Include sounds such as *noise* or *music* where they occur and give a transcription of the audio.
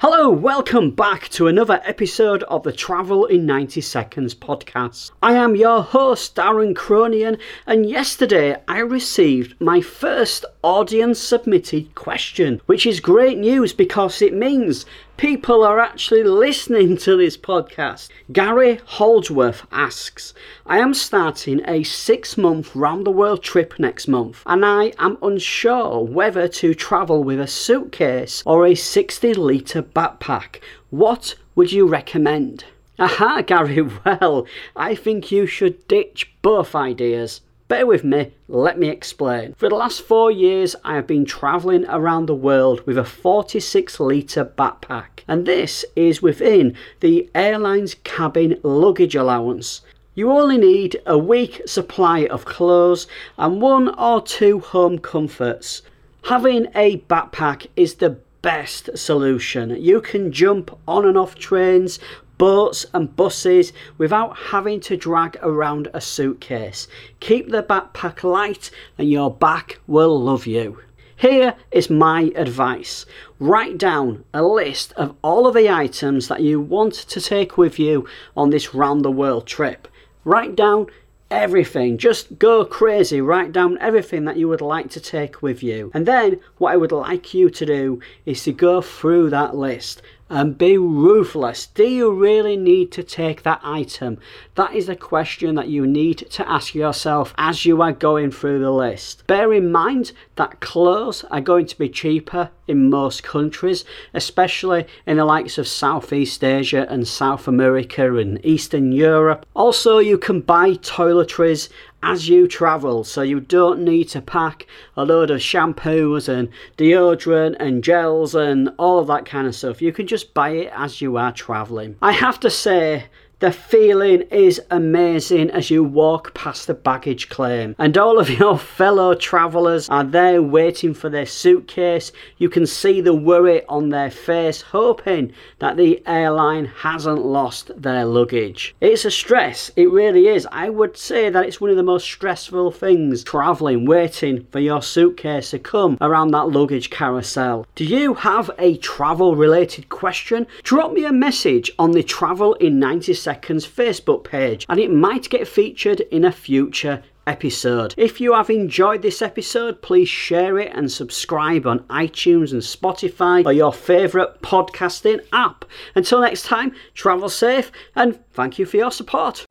Hello, welcome back to another episode of the Travel in 90 Seconds podcast. I am your host, Darren Cronian, and yesterday I received my first audience submitted question, which is great news because it means people are actually listening to this podcast. Gary Holdsworth asks, I am starting a six month round the world trip next month, and I am unsure whether to travel with a suitcase or a 60 litre backpack. What would you recommend? Aha, Gary, *laughs* well, I think you should ditch both ideas. Bear with me, let me explain. For the last four years, I have been travelling around the world with a 46 litre backpack, and this is within the airline's cabin luggage allowance. You only need a week supply of clothes and one or two home comforts. Having a backpack is the best solution. You can jump on and off trains, boats and buses without having to drag around a suitcase. Keep the backpack light and your back will love you. Here is my advice. Write down a list of all of the items that you want to take with you on this round the world trip. Write down everything. Just go crazy. Write down everything that you would like to take with you. And then what I would like you to do is to go through that list and be ruthless. Do you really need to take that item? That is a question that you need to ask yourself as you are going through the list. Bear in mind that clothes are going to be cheaper in most countries, especially in the likes of Southeast Asia and South America and Eastern Europe. Also, you can buy toiletries as you travel, so you don't need to pack a load of shampoos and deodorant and gels and all of that kind of stuff. You can just buy it as you are traveling. I have to say, the feeling is amazing as you walk past the baggage claim, and all of your *laughs* fellow travellers are there waiting for their suitcase. You can see the worry on their face, hoping that the airline hasn't lost their luggage. It's a stress, it really is. I would say that it's one of the most stressful things travelling, waiting for your suitcase to come around that luggage carousel. Do you have a travel related question? Drop me a message on the Travel in 90 Seconds Seconds Facebook page and it might get featured in a future episode. If you have enjoyed this episode, please share it and subscribe on iTunes and Spotify or your favourite podcasting app. Until next time, travel safe and thank you for your support.